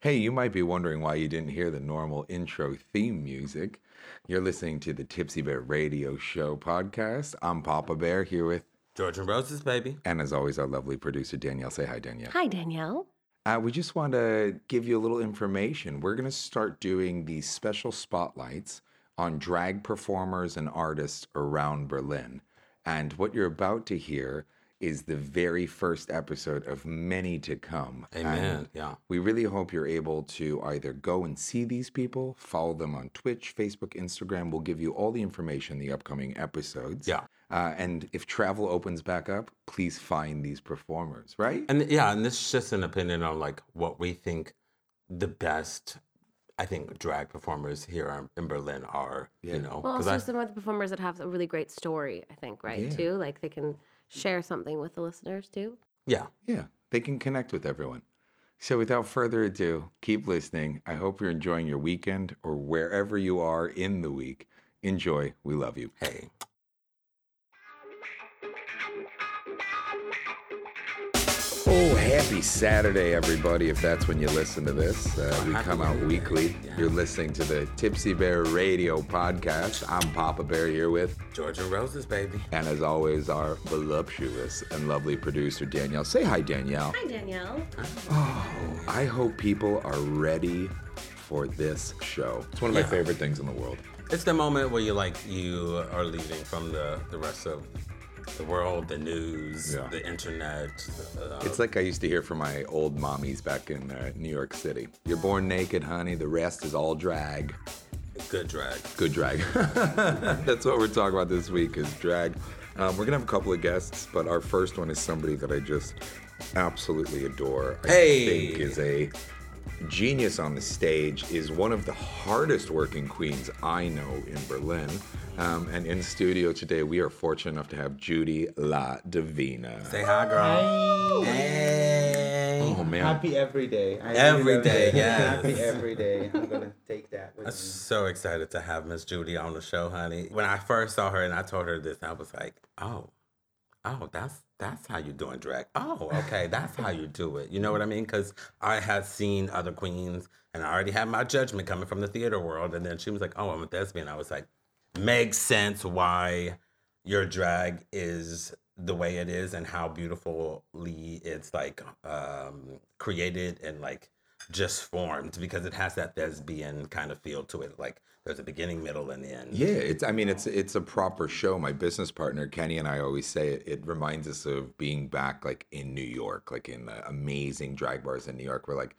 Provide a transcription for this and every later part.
Hey, you might be wondering why you didn't hear the normal intro theme music. You're listening to the Tipsy Bear Radio Show podcast. I'm Papa Bear here with, George N Roses, baby. and as always, our lovely producer Danielle. Say hi, Danielle. Hi, Danielle. Uh, we just want to give you a little information. We're going to start doing these special spotlights on drag performers and artists around Berlin. And what you're about to hear is the very first episode of many to come. Amen. And Yeah. we really hope you're able to either go and see these people, follow them on Twitch, Facebook, Instagram. We'll give you all the information in the upcoming episodes. Yeah. Uh, and if travel opens back up, please find these performers, right? And yeah, and this is just an opinion on like what we think the best, I think, drag performers here in Berlin are. Yeah. You know, well, also I, some of the performers that have a really great story, I think, right? Yeah. Too, like they can share something with the listeners too. yeah, Yeah, they can connect with everyone. So, without further ado, keep listening. I hope you're enjoying your weekend or wherever you are in the week. Enjoy. We love you. hey, Oh, happy Saturday, everybody, if that's when you listen to this. Uh, we come out weekly. You're listening to the Tipsy Bear Radio podcast. I'm Papa Bear here with, George N Roses, baby. and as always, our voluptuous and lovely producer, Danielle. Say hi, Danielle. Hi, Danielle. Oh, I hope people are ready for this show. It's one of my Yeah. favorite things in the world. It's the moment where you like you are leaving from the the rest of the world, the news, Yeah. the internet. Uh, It's like I used to hear from my old mommies back in uh, New York City. You're born naked, honey. The rest is all drag. good drag. Good drag. That's what we're talking about this week is drag. Um, we're gonna have a couple of guests, but our first one is somebody that I just absolutely adore. I Hey! think is a genius on the stage. Is one of the hardest working queens I know in Berlin. Um, and in studio today, we are fortunate enough to have Judy La Divina. Say hi, girl. Hey. Oh man, Happy every day. I Every love yes. Happy every day. I'm gonna take that with I'm me. so excited to have Miss Judy on the show, honey. When I first saw her and I told her this, I was like, oh, oh, that's that's how you doing drag. Oh, okay, that's how you do it. You know what I mean? Because I had seen other queens and I already had my judgment coming from the theater world. And then she was like, oh, I'm a thespian. I was like, makes sense why your drag is the way it is and how beautifully it's like um created and like just formed because it has that thespian kind of feel to it like there's a beginning middle and end Yeah, it's. I mean, it's it's a proper show. My business partner Kenny and I always say it. It reminds us of being back, like in New York, like in the amazing drag bars in New York, where like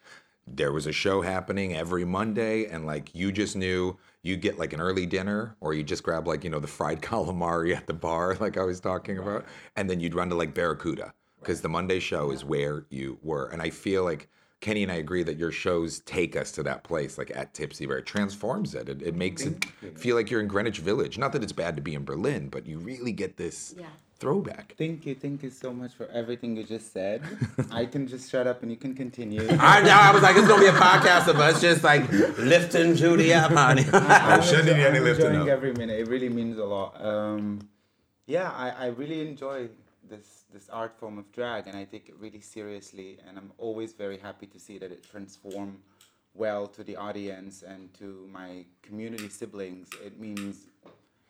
there was a show happening every Monday, and like you just knew you get like an early dinner, or you just grab like you know the fried calamari at the bar, like I was talking about, and then you'd run to like Barracuda because the Monday show is where you were, and I feel like. Kenny and I agree that your shows take us to that place, like at Tipsy Bear. It transforms it. It, it makes it feel like you're in Greenwich Village. Not that it's bad to be in Berlin, but you really get this Yeah. throwback. Thank you, thank you so much for everything you just said. I can just shut up and you can continue. I, I was like, it's gonna be a podcast of us just like lifting Judy up, honey. I'm shouldn't enjoy- any I'm lifting enjoying up. every minute. It really means a lot. Um, yeah, I, I really enjoy this this art form of drag, and I take it really seriously. And I'm always very happy to see that it transform well to the audience and to my community siblings. It means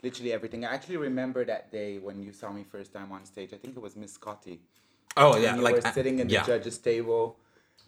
literally everything. I actually remember that day when you saw me first time on stage. I think it was Miss Kotti. oh yeah, you like were sitting in the judges' table.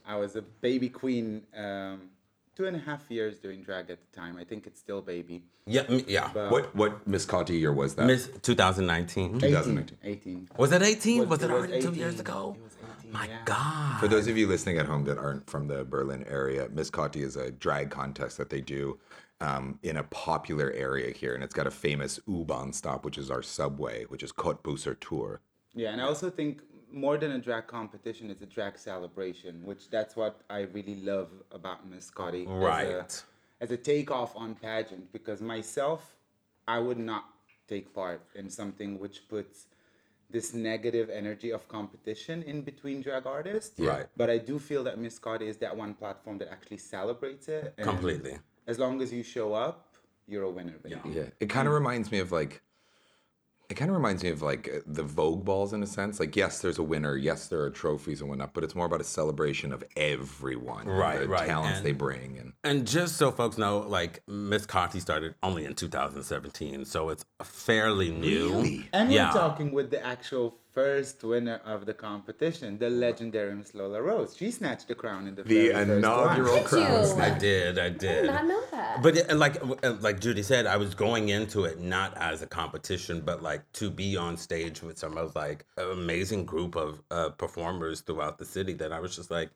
I was a baby queen, um, two and a half years doing drag at the time. I think it's still baby. Yeah, yeah. But What what Miss Kotti year was that? Miss 2019. 18, 2019. 18. Was it 18? Was, Was- it it was already two years ago? It was 18, My yeah. God. For those of you listening at home that aren't from the Berlin area, Miss Kotti is a drag contest that they do um, in a popular area here, and it's got a famous U-Bahn stop, which is our subway, which is Kottbusser Tor. Yeah, and I also think more than a drag competition, it's a drag celebration, which that's what I really love about Miss Kotti. Right. As a, as a takeoff on pageant, because myself, I would not take part in something which puts this negative energy of competition in between drag artists. Right. But I do feel that Miss Kotti is that one platform that actually celebrates it. Completely. As long as you show up, you're a winner, baby. Yeah, it kind of reminds me of like It kind of reminds me of like uh, the Vogue balls in a sense. Like, yes, there's a winner, yes, there are trophies and whatnot, but it's more about a celebration of everyone, Right, the right, talents they bring, and And just so folks know, like Miss Kotti started only in 2017, so it's a fairly new. Really? And yeah. we're talking with the actual first winner of the competition, the legendary Miss Lola Rose. She snatched the crown in the the very first inaugural one. Did crown. you? snatch. I did, I I did. did not know that. But it, like uh, like Judy said, I was going into it not as a competition, but like to be on stage with some of like an amazing group of uh, performers throughout the city. That I was just like,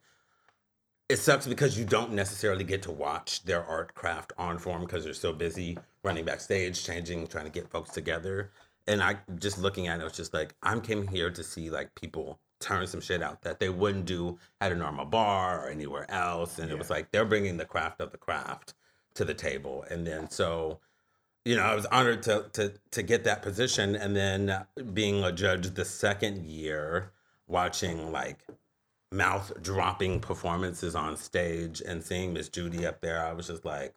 it sucks because you don't necessarily get to watch their art craft on form because they're so busy running backstage, changing, trying to get folks together. And I just looking at it, it was just like I'm came here to see like people turn some shit out that they wouldn't do at a normal bar or anywhere else. And it was like they're bringing the craft of the craft to the table. And then so, you know, I was honored to to to get that position. And then being a judge the second year, watching like mouth dropping performances on stage and seeing Miss Judy up there, I was just like,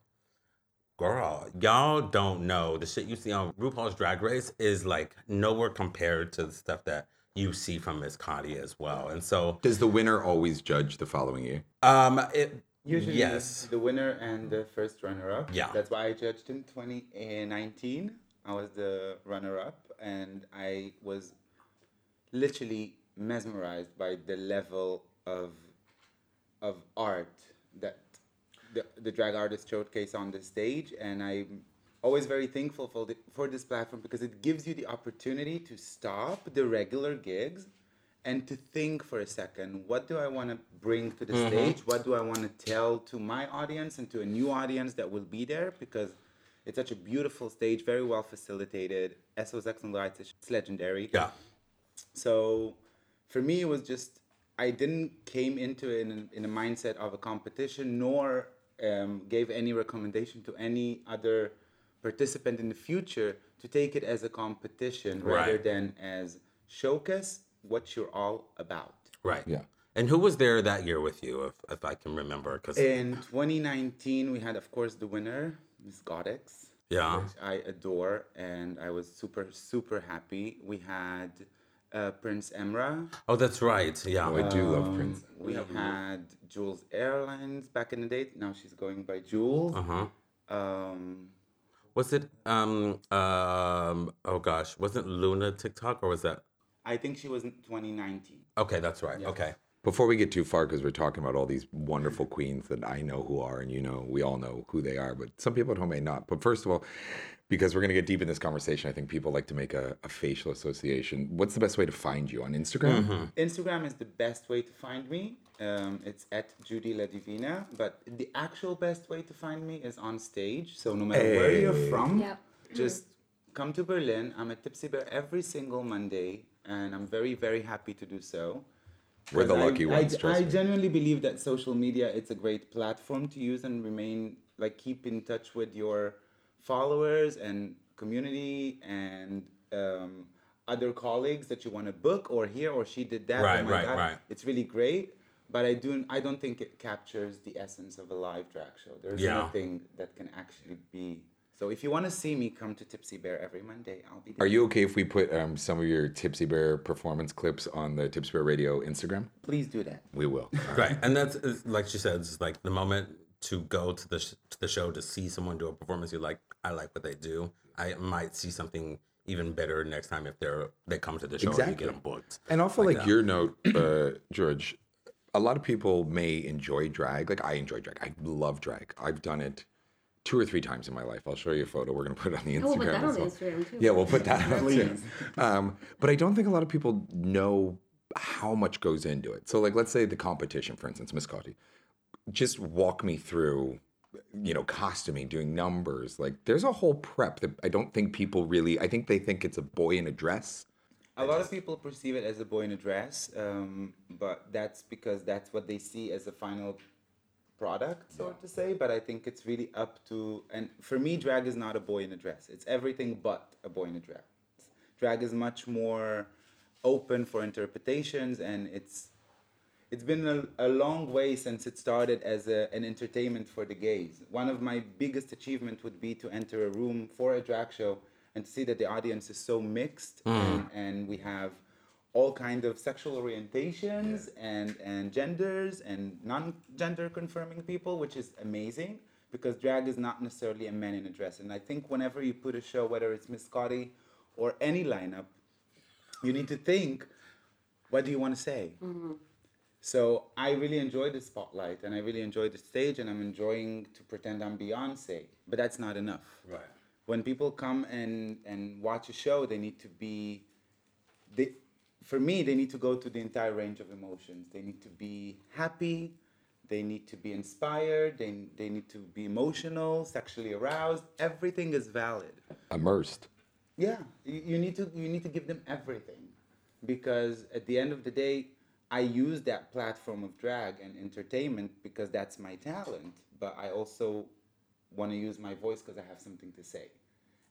girl, y'all don't know the shit you see on RuPaul's Drag Race is like nowhere compared to the stuff that you see from Miss Kotti as well. And so, Does the winner always judge the following year? um, it Usually, yes, the winner and the first runner-up. Yeah. That's why I judged in 2019. I was the runner-up, and I was literally mesmerized by the level of of art that the, the drag artist showcase on the stage and i'm always very thankful for, the, for this platform because it gives you the opportunity to stop the regular gigs and to think for a second what do i want to bring to the mm-hmm. stage? What do i want to tell to my audience and to a new audience that will be there? Because it's such a beautiful stage very well facilitated. Sos excellent lights it's legendary. Yeah, so for me, it was just I didn't came into it in in a mindset of a competition, nor um, gave any recommendation to any other participant in the future to take it as a competition rather than as showcase what you're all about. right, Yeah. And who was there that year with you, if if I can remember? Because In 2019, we had, of course, the winner, Miss Godex. Yeah. Which I adore, and I was super, super happy. We had uh, Prince Emra. oh, that's right, yeah. Oh, I do love Prince. We had Jules Airlines back in the day. Now she's going by Jules. Uh huh. Um, Was it um um oh gosh, wasn't Luna TikTok or was that? I think she was in 2019. Okay, that's right. Okay. Before we get too far, because we're talking about all these wonderful queens that I know who are, and you know, we all know who they are, but some people at home may not. But first of all, because we're going to get deep in this conversation, I think people like to make a, a facial association. What's the best way to find you on Instagram? Instagram is the best way to find me. Um, it's at Judy LaDivina, but the actual best way to find me is on stage. So no matter where you're from, Yep. just come to Berlin. I'm at Tipsy Bear every single Monday, and I'm very, very happy to do so. We're the I- lucky I, ones, trust I genuinely believe that social media it's a great platform to use and remain like keep in touch with your followers and community and um, other colleagues that you want to book or here or she did that. oh Right, right, God. right. It's really great, but I do I don't think it captures the essence of a live drag show. There's Yeah. nothing that can actually be. So if you want to see me, come to Tipsy Bear every Monday. I'll be there. Are you okay if we put um, some of your Tipsy Bear performance clips on the Tipsy Bear Radio Instagram? Please do that. We will. Right, and that's like she said, it's like the moment to go to the sh- to the show to see someone do a performance. You're like, I like what they do. I might see something even better next time if they're they come to the show and you Exactly. get them booked. And also, like, that. your note, uh, George, a lot of people may enjoy drag. Like, I enjoy drag. I love drag. I've done it two or three times in my life. I'll show you a photo. We're going to put it on the Instagram. Oh, we'll put that as on the well. Instagram too. Yeah, we'll put that up too. Um, but I don't think a lot of people know how much goes into it. So, like, let's say the competition, for instance, Miss Kotti. Just walk me through, you know, costuming, doing numbers. Like, there's a whole prep that I don't think people really. I think they think it's a boy in a dress. A lot of people perceive it as a boy in a dress, um, but that's because that's what they see as the final product, so to say. But I think it's really up to, and for me, drag is not a boy in a dress. It's everything but a boy in a dress. Drag is much more open for interpretations, and it's it's been a, a long way since it started as a, an entertainment for the gays. One of my biggest achievements would be to enter a room for a drag show and to see that the audience is so mixed mm. and, and we have all kind of sexual orientations and and genders and non-gender confirming people which is amazing because drag is not necessarily a man in a dress and i think whenever you put a show whether it's miss kotti or any lineup you need to think what do you want to say mm-hmm. so I really enjoy the spotlight and I really enjoy the stage and I'm enjoying to pretend I'm Beyonce. But that's not enough. Right. When people come and, and watch a show, they need to be they for me they need to go to the entire range of emotions. They need to be happy, they need to be inspired, they, they need to be emotional, sexually aroused. Everything is valid. Immersed. Yeah, you, you need to you need to give them everything, because at the end of the day, I use that platform of drag and entertainment because that's my talent. But I also want to use my voice because I have something to say,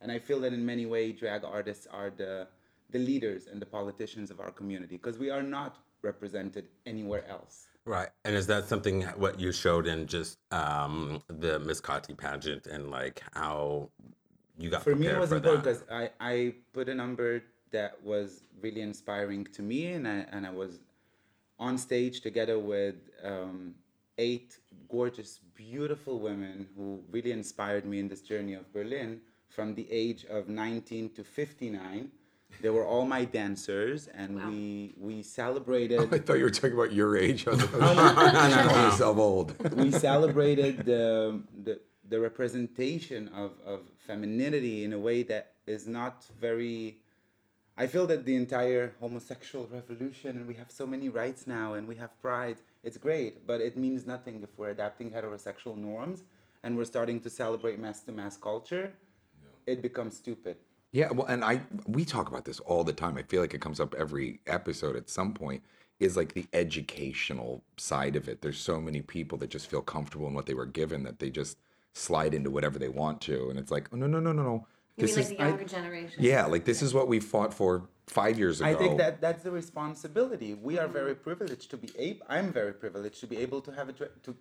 and I feel that in many ways, drag artists are the the leaders and the politicians of our community because we are not represented anywhere else. Right. And is that something what you showed in just um, the Miss Kotti pageant and like how you got for me it was important because I, I put a number that was really inspiring to me and I, and I was on stage together with um, eight gorgeous beautiful women who really inspired me in this journey of berlin from the age of 19 to 59 they were all my dancers and we we oh, celebrated I thought you were talking about your age. I was like, oh, no, no, oh, you call yourself old. we celebrated the, the the representation of, of femininity in a way that is not very I feel that the entire homosexual revolution and we have so many rights now and we have pride, it's great, but it means nothing if we're adapting heterosexual norms and we're starting to celebrate mass to mass culture. It becomes stupid. Yeah, well, and I we talk about this all the time. I feel like it comes up every episode at some point. Is like the educational side of it. There's so many people that just feel comfortable in what they were given that they just slide into whatever they want to, and it's like, oh, no, no, no, no, no. You This mean is like the younger generation? yeah, like this is what we fought for five years ago. I think that that's the responsibility. We are mm-hmm. very privileged to be able. I'm very privileged to be able to have a dra- to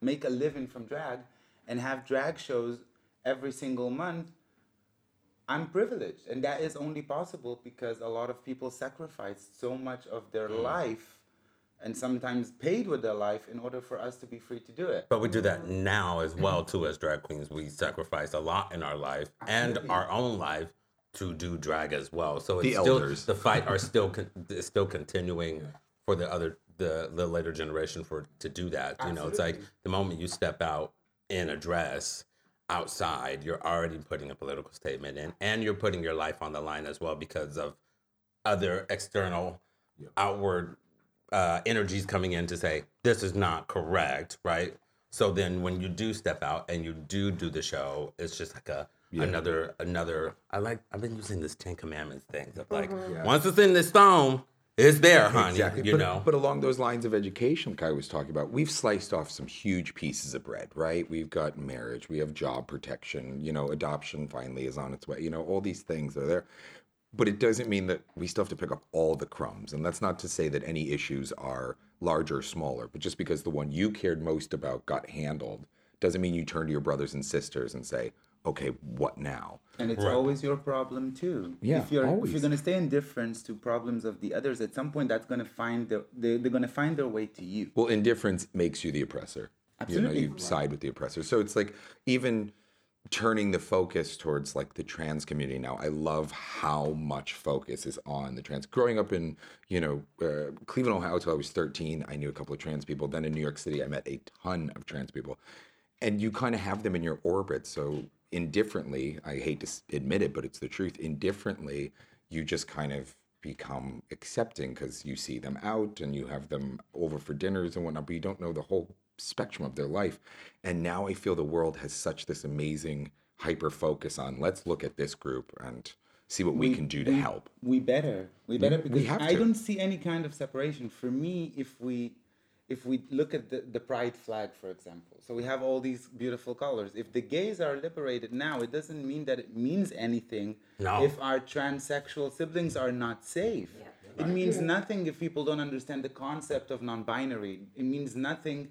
make a living from drag and have drag shows every single month. I'm privileged, and that is only possible because a lot of people sacrificed so much of their mm. life, and sometimes paid with their life in order for us to be free to do it. But we do that now as mm-hmm. well too as drag queens. We sacrifice a lot in our life and our own life to do drag as well. So it's The still elders. the fight are still con- is still continuing for the other the the later generation for to do that. You know, it's like the moment you step out in a dress outside, you're already putting a political statement in and you're putting your life on the line as well because of other external outward uh, energies coming in to say this is not correct, right? So then when you do step out and you do do the show, it's just like a another another. I like I've been using this Ten Commandments thing of like once it's in the stone, it's there, honey. Exactly. You but, know. but along those lines of education, like I was talking about, we've sliced off some huge pieces of bread, right? We've got marriage, we have job protection, you know, adoption finally is on its way, you know, all these things are there. But it doesn't mean that we still have to pick up all the crumbs. And that's not to say that any issues are larger or smaller, but just because the one you cared most about got handled doesn't mean you turn to your brothers and sisters and say, okay, what now? And it's always your problem too. Yeah, if you're if you're gonna stay indifferent to problems of the others, at some point that's gonna find the they, they're gonna find their way to you. Well, indifference makes you the oppressor. Absolutely. You know, you side with the oppressor. So it's like even turning the focus towards like the trans community now. I love how much focus is on the trans. Growing up in, you know, uh, Cleveland, Ohio till I was 13, I knew a couple of trans people. Then in New York City, I met a ton of trans people. And you kind of have them in your orbit. So indifferently, I hate to admit it, but it's the truth. Indifferently, you just kind of become accepting because you see them out and you have them over for dinners and whatnot, but you don't know the whole spectrum of their life. And now I feel the world has such this amazing hyper focus on let's look at this group and see what we, can do to help. We better. We better we because have I don't see any kind of separation. For me, if we if we look at the, the pride flag, for example, so we have all these beautiful colors. If the gays are liberated now, it doesn't mean that it means anything No. if our transsexual siblings are not safe. It means nothing if people don't understand the concept of non binary. It means nothing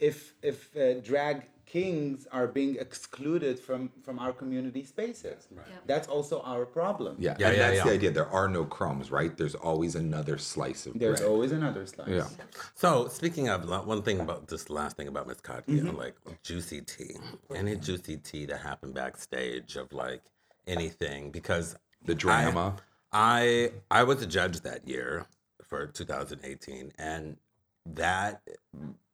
if if uh, drag kings are being excluded from from our community spaces. That's also our problem. Yeah, Yeah, and yeah, that's yeah. the idea. There are no crumbs, right? There's always another slice of There's bread. always another slice. Yeah. So speaking of one thing about this last thing about Miss Kotti, Mm-hmm. like juicy tea, any juicy tea that happened backstage of like anything because The drama. I I was a judge that year for 2018, and that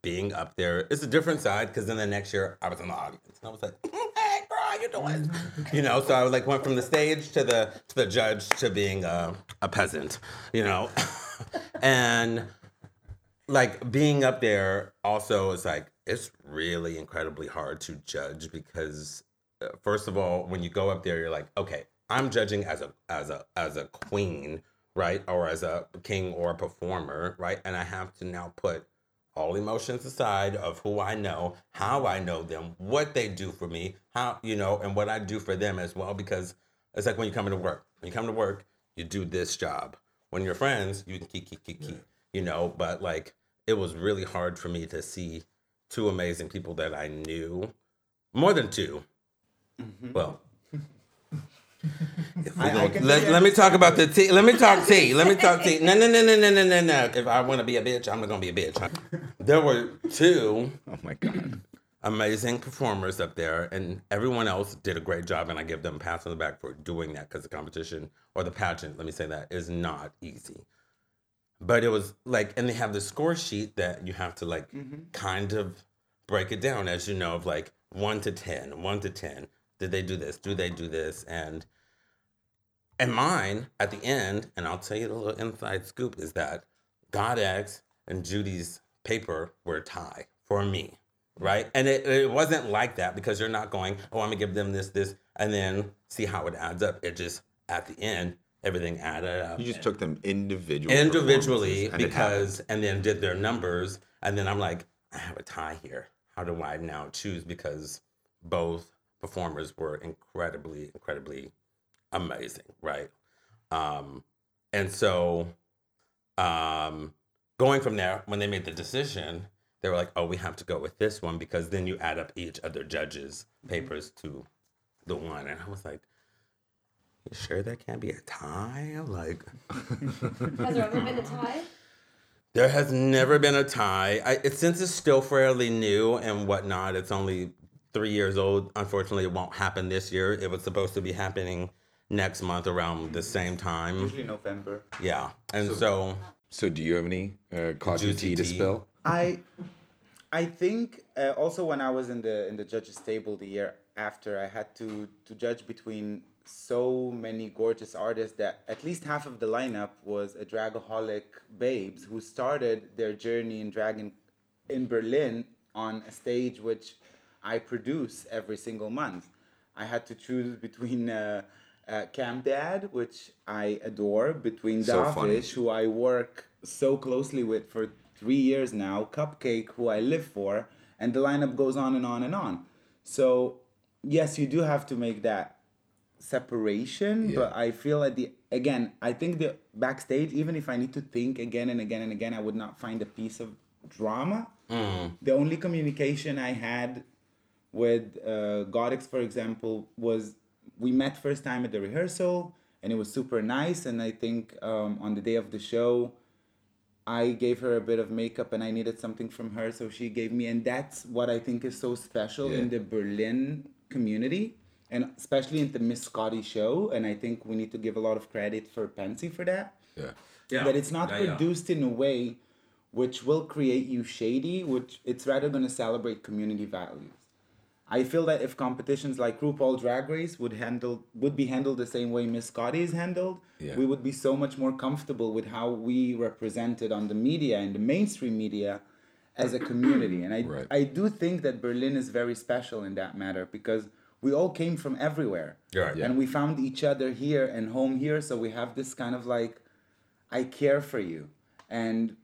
being up there is a different side because then the next year I was in the audience and I was like, "Hey, girl, how you doing?" you know, so I was like went from the stage to the to the judge to being a, a peasant, you know, and like being up there also is like it's really incredibly hard to judge because uh, first of all when you go up there you're like okay i'm judging as a as a as a queen right or as a king or a performer right and i have to now put all emotions aside of who i know how i know them what they do for me how you know and what i do for them as well because it's like when you come into work. When you come to work you do this job. When you're friends you can keep keep keep keep you know but like it was really hard for me to see two amazing people that i knew more than 2 mm-hmm. well if we I- I let, let me talk about the tea. Let me talk tea. Let me talk tea. No, no, no, no, no, no, no, no. If I want to be a bitch, I'm gonna be a bitch. There were two Oh my god. amazing performers up there, and everyone else did a great job, and I give them a pat on the back for doing that because the competition or the pageant, let me say that, is not easy. But it was like, and they have the score sheet that you have to like mm-hmm. kind of break it down, as you know, of like one to 10, one to 10. Did they do this? Do they do this? And and mine at the end, and I'll tell you the little inside scoop is that God X and Judy's paper were a tie for me, right? And it, it wasn't like that because you're not going, oh, I'm gonna give them this, this, and then see how it adds up. It just at the end, everything added up You just took them individually. individually and because and then did their numbers and then i'm like i have a tie here how do i now choose because both performers were incredibly incredibly amazing right um and so um going from there when they made the decision they were like oh we have to go with this one because then you add up each of their judges papers to the one and i was like you sure there can't be a tie like Has there ever been a tie? There has never been a tie. I, it, since it's still fairly new and whatnot, it's only three years old. Unfortunately, it won't happen this year. It was supposed to be happening next month around the same time. Usually November. Yeah. And so, So, do you have any uh, cottage Juicy tea to spill? I I think uh, also when I was in the in the judges table the year after, I had to to judge between so many gorgeous artists that at least half of the lineup was a dragaholic babes who started their journey in drag in, in Berlin on a stage which I produce every single month. I had to choose between uh, uh, Cam Dad, which I adore, between So. Davish, who I work so closely with for three years now, Cupcake, who I live for, and the lineup goes on and on and on. So, yes, you do have to make that separation, Yeah. but I feel at the again, I think the backstage, even if I need to think again and again and again, I would not find a piece of drama. The only communication I had with uh, Godix, for example, was we met first time at the rehearsal and it was super nice. And I think um, on the day of the show, I gave her a bit of makeup and I needed something from her, so she gave me. And that's what I think is so special in the Berlin community and especially in the Miss Kotti show. And I think we need to give a lot of credit for Pansy for that Yeah. yeah. that it's not Yeah, yeah. produced in a way which will create you shady, which it's rather going to celebrate community values. I feel that if competitions like RuPaul Drag Race would handle would be handled the same way Miss Kotti is handled, Yeah. we would be so much more comfortable with how we represented on the media and the mainstream media as a community. And I Right. I do think that Berlin is very special in that matter because we all came from everywhere. Right. Yeah. And we found each other here and home here, so we have this kind of like I care for you. And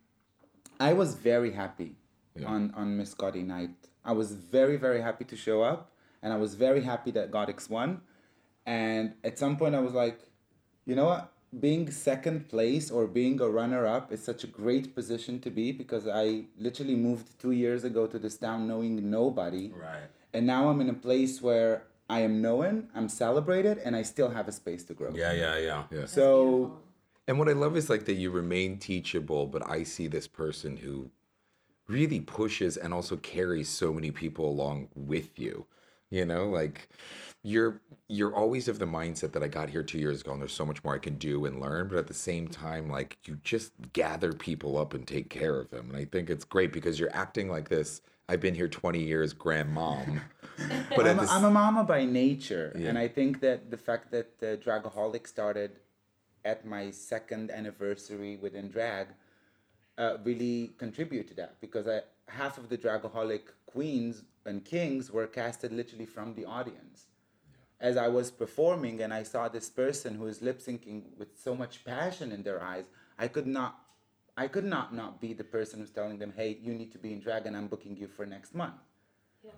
I was very happy Yeah. on, on Miss Kotti night. I was very, very happy to show up. And I was very happy that Godix won. And at some point I was like, you know what? being second place or being a runner up is such a great position to be because I literally moved two years ago to this town knowing nobody. Right. And now I'm in a place where I am known, I'm celebrated, and I still have a space to grow. Yeah, yeah, yeah. Yeah. So And what I love is like that you remain teachable, but I see this person who really pushes and also carries so many people along with you. You know, like you're you're always of the mindset that I got here two years ago and there's so much more I can do and learn, but at the same time, like you just gather people up and take care of them. And I think it's great because you're acting like this. I've been here 20 years, grandmom. But I'm, a, I'm a mama by nature, Yeah. and I think that the fact that uh, Dragaholic started at my second anniversary within drag uh, really contribute to that because I, half of the Dragaholic queens and kings were casted literally from the audience. As I was performing and I saw this person who is lip syncing with so much passion in their eyes, I could not, I could not not be the person who's telling them, "Hey, you need to be in drag, and I'm booking you for next month."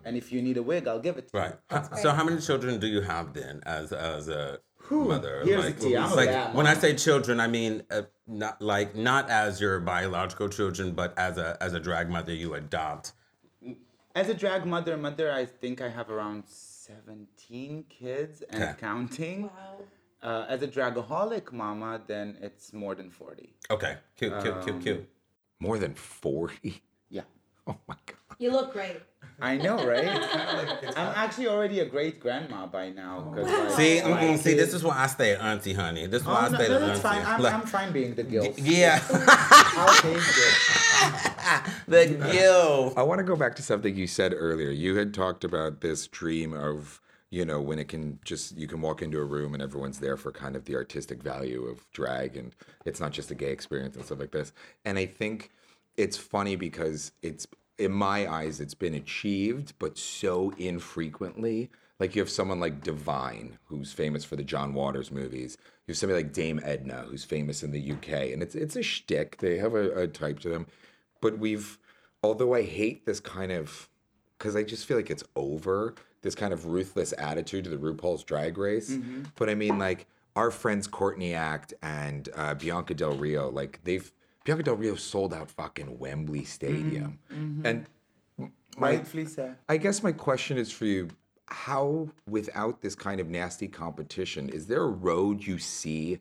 And if you need a wig, I'll give it to you. Right. Ho- So how many children do you have then as as a mother? Here's the tea, I'm like bad when I say children, I mean uh, not like not as your biological children, but as a as a drag mother you adopt. As a drag mother, mother, I think I have around 17 kids and Okay. counting. Wow. Uh, as a dragaholic mama, then it's more than 40. Okay. Cute, cute, Um, cute, cute. more than 40. Yeah. Oh my god. You look great. I know, right? I'm actually already a great grandma by now. Oh. Cause like, See, my mm-mm, see, this is why I stay auntie, honey. This is why Oh, I no, stay no, the auntie. fine. I'm, Like- I'm fine being the guilt. yeah, I'll take it. the guilt. I want to go back to something you said earlier. You had talked about this dream of, you know, when it can just, you can walk into a room and everyone's there for kind of the artistic value of drag and it's not just a gay experience and stuff like this. And I think it's funny because it's, in my eyes, it's been achieved, but so infrequently. Like you have someone like Divine, who's famous for the John Waters movies. You have somebody like Dame Edna, who's famous in the UK, and it's it's a shtick. They have a, a type to them, but we've. Although I hate this kind of, because I just feel like it's over this kind of ruthless attitude to the RuPaul's Drag Race. But I mean, like our friends Courtney Act and uh, Bianca Del Rio, like they've Bianca Del Rio sold out fucking Wembley Stadium, and my Rightfully so. I guess my question is for you how, without this kind of nasty competition, is there a road you see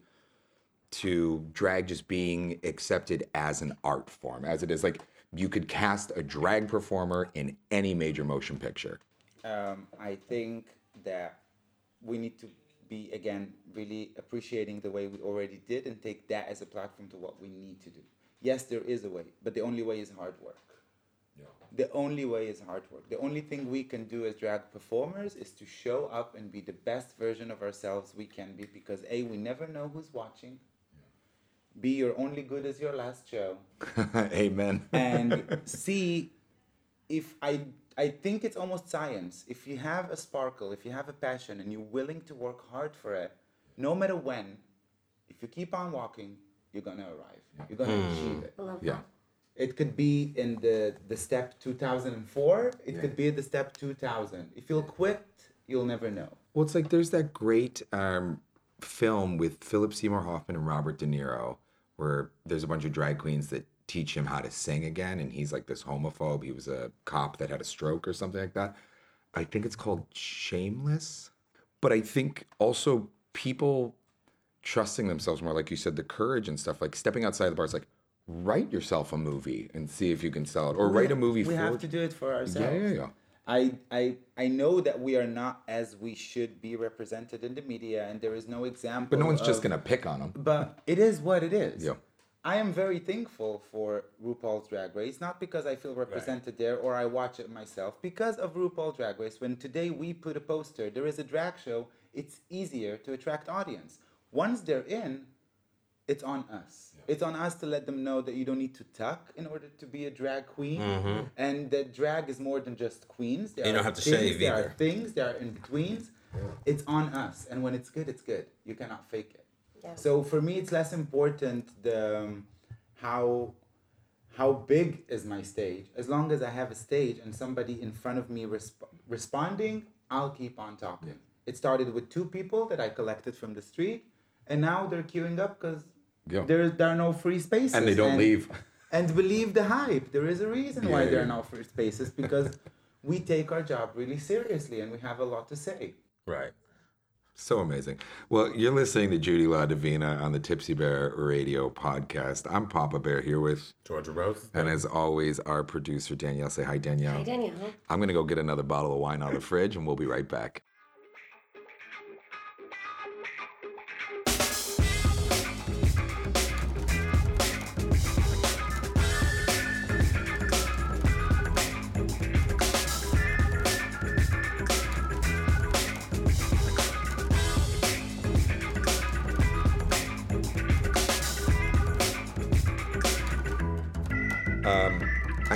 to drag just being accepted as an art form, as it is? Like you could cast a drag performer in any major motion picture. um, I think that we need to be again really appreciating the way we already did and take that as a platform to what we need to do. Yes, there is a way, but the only way is hard work. Yeah. The only way is hard work. The only thing we can do as drag performers is to show up and be the best version of ourselves we can be because A, we never know who's watching. B, you're only good as your last show Amen. and see if I I think it's almost science. If you have a sparkle, if you have a passion and you're willing to work hard for it, no matter when, if you keep on walking, you're gonna arrive. You're gonna achieve it. Yeah. It could be in the the step 2004. It could be the step 2000. If you'll quit, you'll never know. Well, it's like there's that great um, film with Philip Seymour Hoffman and Robert De Niro, where there's a bunch of drag queens that teach him how to sing again, and he's like this homophobe. He was a cop that had a stroke or something like that. I think it's called Shameless. But I think also people trusting themselves more, like you said, the courage and stuff, like stepping outside the bar. It's like write yourself a movie and see if you can sell it, or write a movie We for have to do it for ourselves. Yeah, yeah, yeah. I, I I know that we are not as we should be represented in the media, and there is no example. But no one's just gonna pick on them. But it is what it is. Yeah. I am very thankful for RuPaul's Drag Race, not because I feel represented there or I watch it myself, because of RuPaul Drag Race. When today we put a poster, there is a drag show, it's easier to attract audience. Once they're in, it's on us. It's on us to let them know that you don't need to tuck in order to be a drag queen, mm-hmm. and that drag is more than just queens. There You don't have to things, shave There either. are things, there are in betweens. It's on us, and when it's good, it's good. You cannot fake it. Yeah. So for me, it's less important the um, how how big is my stage. As long as I have a stage and somebody in front of me resp- responding, I'll keep on talking. It started with two people that I collected from the street, and now they're queuing up because Yeah. there there are no free spaces, And they don't leave. And believe the hype. There is a reason why Yeah, there are no free spaces because we take our job really seriously and we have a lot to say. Right. So amazing. Well, you're listening to Judy LaDivina on the Tipsy Bear Radio podcast. I'm Papa Bear here with, Georgia Rose. and as always, our producer Danielle. Say hi, Danielle. Hi, Danielle. I'm gonna go get another bottle of wine out of the fridge, and we'll be right back.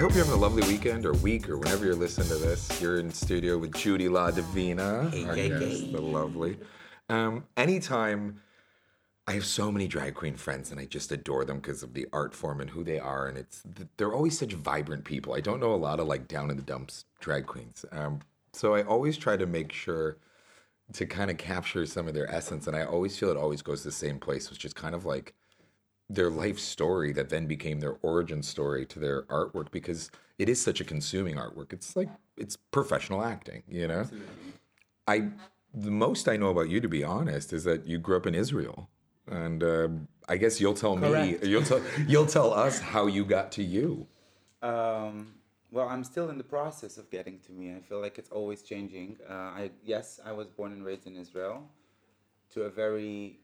Hope you're having a lovely weekend or week or whenever you're listening to this. You're in studio with Judy LaDivina, our hey, guest, hey. the lovely. Um, anytime I have so many drag queen friends and I just adore them because of the art form and who they are, and it's they're always such vibrant people. I don't know a lot of like down in the dumps drag queens, um, so I always try to make sure to kind of capture some of their essence, and I always feel it always goes to the same place, which is kind of like their life story that then became their origin story to their artwork because it is such a consuming artwork. It's like it's professional acting, you know. I the most I know about you, to be honest, is that you grew up in Israel, and uh, I guess you'll tell Correct. me, you'll tell you'll tell us how you got to you. Um, well, I'm still in the process of getting to me. I feel like it's always changing. Uh, I yes, I was born and raised in Israel, to a very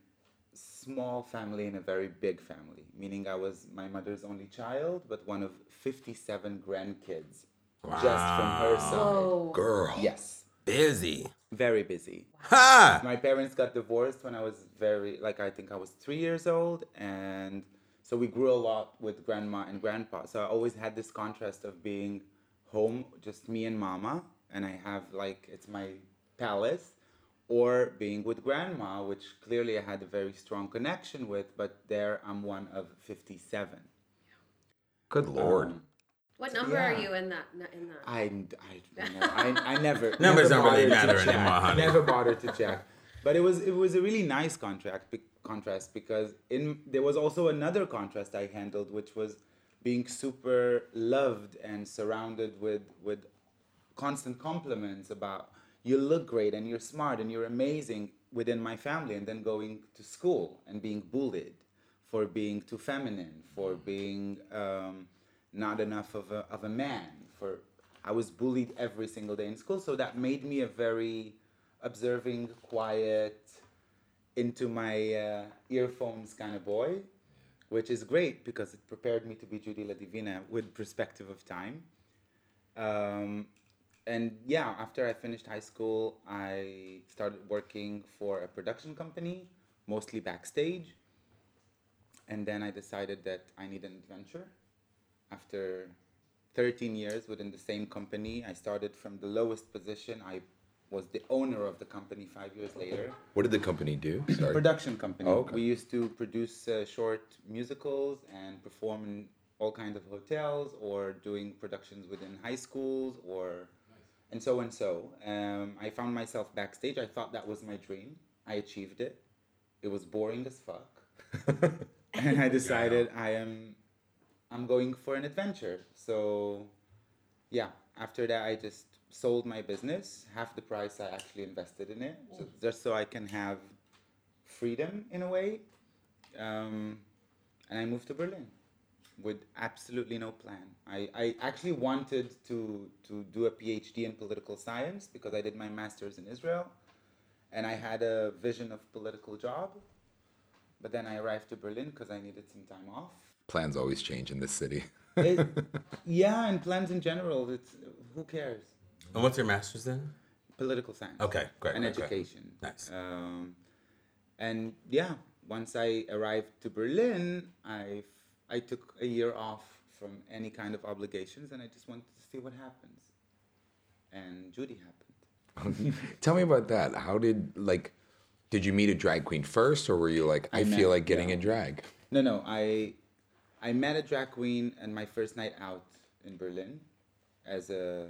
small family and a very big family. Meaning, I was my mother's only child, but one of 57 grandkids, just from her side. Oh, Girl, Yes, Busy. very busy. Ha! My parents got divorced when I was very like I think I was three years old, and so we grew a lot with grandma and grandpa. So I always had this contrast of being home, just me and mama, and I have like it's my palace, or being with grandma, which clearly I had a very strong connection with. But there I'm one of fifty-seven. good lord. Um, what number are you in that? In that? I, I, don't know. I, I never Numbers never don't really bothered to matter check. anymore, honey. Never bothered to check. But it was it was a really nice contract be, contrast because in there was also another contrast I handled, which was being super loved and surrounded with with constant compliments about you look great and you're smart and you're amazing within my family, and then going to school and being bullied for being too feminine, for being um, not enough of a, of a man. For I was bullied every single day in school, so that made me a very observing, quiet, into my uh, earphones kind of boy, which is great because it prepared me to be Judy LaDivina with perspective of time. Um, and yeah, after I finished high school, I started working for a production company, mostly backstage. And then I decided that I need an adventure. After 13 years within the same company, I started from the lowest position. I was the owner of the company five years later. What did the company do? Sorry. Production company. Oh, okay. We used to produce uh, short musicals and perform in all kinds of hotels or doing productions within high schools or and so and so. Um, I found myself backstage. I thought that was my dream. I achieved it. It was boring as fuck. and I decided I am I'm going for an adventure. So yeah, after that I just sold my business, half the price I actually invested in it, so just so I can have freedom in a way. Um, and I moved to Berlin with absolutely no plan. I, I actually wanted to, to do a PhD in political science because I did my master's in Israel and I had a vision of political job. But then I arrived to Berlin because I needed some time off. Plans always change in this city. It, yeah, and plans in general, it's who cares? And what's your master's in? Political science. Okay, great. and great, great. education. Nice. Um, and yeah, once I arrived to Berlin, I I took a year off from any kind of obligations, and I just wanted to see what happens. And Judy happened. Tell me about that. How did like did you meet a drag queen first or were you like I, I feel met- like getting yeah. in drag? No, no, I I met a drag queen and my first night out in Berlin as a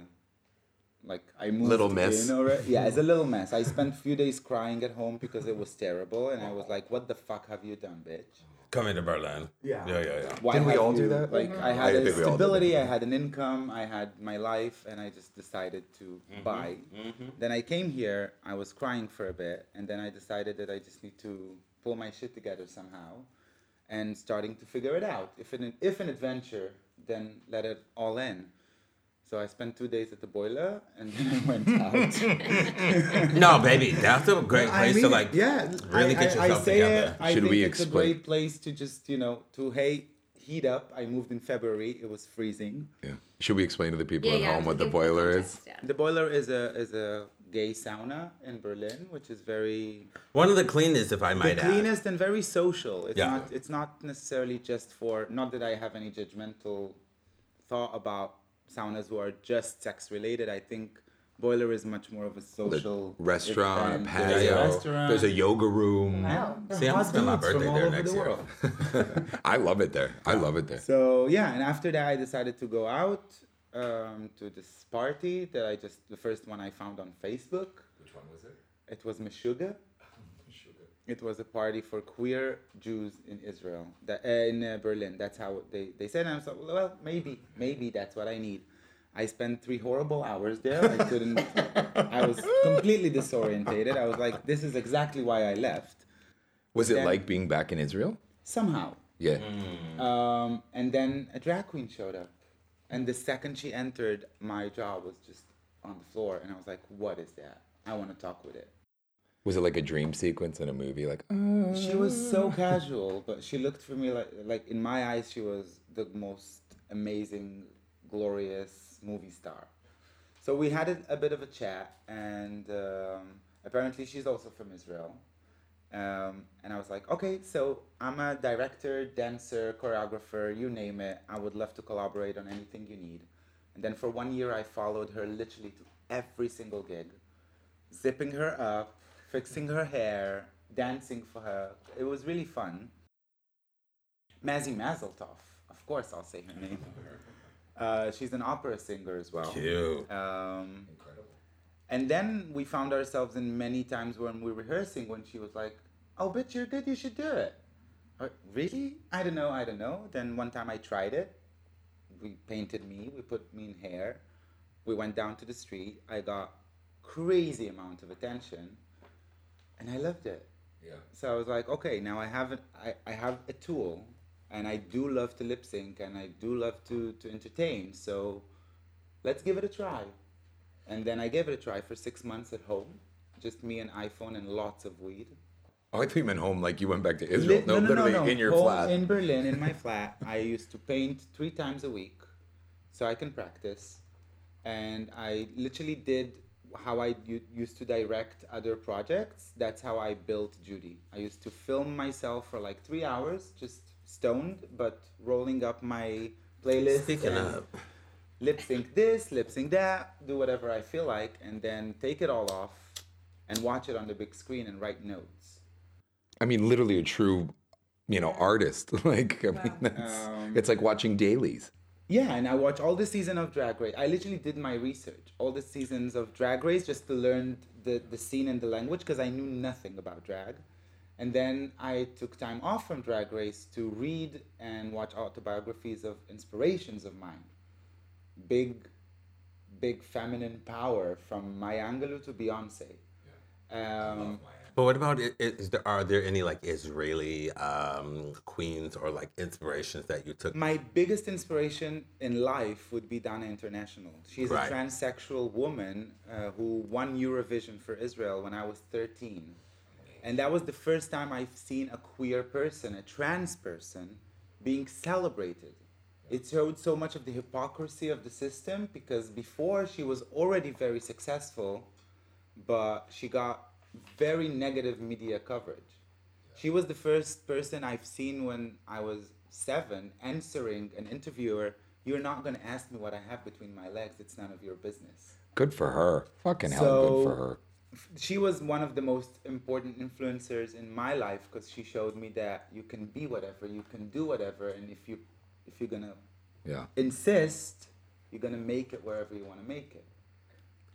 Like I moved Little mess. already. Yeah, it's a little mess. I spent a few days crying at home because it was terrible, and I was like, "What the fuck have you done, bitch?" Coming to Berlin. Yeah. Yeah, yeah, yeah. Why Didn't we have all do that? Like I I had a think we all did stability. I mm-hmm. had an income, I had my life, and I just decided to mm-hmm. buy. Mm-hmm. Then I came here, I was crying for a bit, and then I decided that I just need to pull my shit together somehow, and starting to figure it out. If an if an adventure, then let it all in. So I spent two days at the boiler, and then I went out. No, baby, that's a great I place mean to like yeah, really I, get I, I yourself say together. It, I Should think we it's a great place to just you know to hey heat up. I moved in February. It was freezing. Yeah. Should we explain to the people Yeah, at yeah. home what the give full boiler context, is? yeah. The boiler is a is a gay sauna in Berlin, which is very One of the cleanest, if I the might add. cleanest and very social. It's Yeah. not it's not necessarily just for not that I have any judgmental thought about saunas who are just sex related. I think boiler is much more of a The social restaurant, a event. There's patio. restaurant. There's a yoga room. Wow. See, I'm Hot spending my birthday there next the year. I love it there. I love it there. So yeah, and after that, I decided to go out um, to this party that I just the first one I found on Facebook. Which one was it? It was Meschugge. It was a party for queer Jews in Israel, that, uh, in uh, Berlin. That's how they, they said. And I was like, well, maybe, maybe that's what I need. I spent three horrible hours there. I couldn't. I was completely disorientated. I was like, this is exactly why I left. Was it Then- like being back in Israel? Somehow, Yeah. um, and then a drag queen showed up. And the second she entered, my jaw was just on the floor. And I was like, what is that? I want to talk with it. Was it like a dream sequence in a movie? Like, She was so casual, but she looked for me like, like in my eyes, she was the most amazing, glorious movie star. So we had a, a bit of a chat, and um, apparently she's also from Israel. Um, and I was like, okay, so I'm a director, dancer, choreographer, you name it. I would love to collaborate on anything you need. And then for one year, I followed her literally to every single gig, zipping her up, fixing her hair, dancing for her. It was really fun. Mazzy Mazeltov, of course, I'll say her name. Uh, she's an opera singer as well. Cute. Um, and then we found ourselves in many times when we were rehearsing when she was like, "Oh, bitch, you're good. You should do it." Uh, really? I don't know. I don't know. Then one time I tried it. We painted me. We put me in hair. We went down to the street. I got crazy amount of attention, and I loved it. Yeah. So I was like, okay, now I have. I, I have a tool, and I do love to lip sync, and I do love to to entertain. So let's give it a try. And then I gave it a try for six months at home, just me and iPhone and lots of weed. Oh, I thought you meant home, like you went back to Israel. Lit- no, literally in your Home flat. in Berlin, in my flat. I used to paint three times a week, so I can practice. And I literally did how I used to direct other projects. That's how I built Judy. I used to film myself for like three hours, just stoned, but rolling up my playlist. Speaking and lip sync this, lip sync that, do whatever I feel like, and then take it all off and watch it on the big screen and write notes. I mean, literally a true, you know, artist. like, I mean, that's, Um, it's like watching dailies. Yeah, and I watch all the season of Drag Race. I literally did my research, all the seasons of Drag Race, just to learn the, the scene and the language because I knew nothing about drag. And then I took time off from Drag Race to read and watch autobiographies of inspirations of mine. Big, big feminine power from Maya Angelou to Beyonce. Um, but what about is there, are there any like Israeli um, queens or like inspirations that you took? My biggest inspiration in life would be Dana International. She's Right. a transsexual woman uh, who won Eurovision for Israel when I was 13. And that was the first time I've seen a queer person, a trans person, being celebrated. It showed so much of the hypocrisy of the system because before she was already very successful, but she got very negative media coverage. She was the first person I've seen when I was seven answering an interviewer, You're not going to ask me what I have between my legs. It's none of your business. Good for her. Fucking hell, good for her. She was one of the most important influencers in my life because she showed me that you can be whatever, you can do whatever, and if you if you're gonna Yeah. insist, you're gonna make it wherever you want to make it.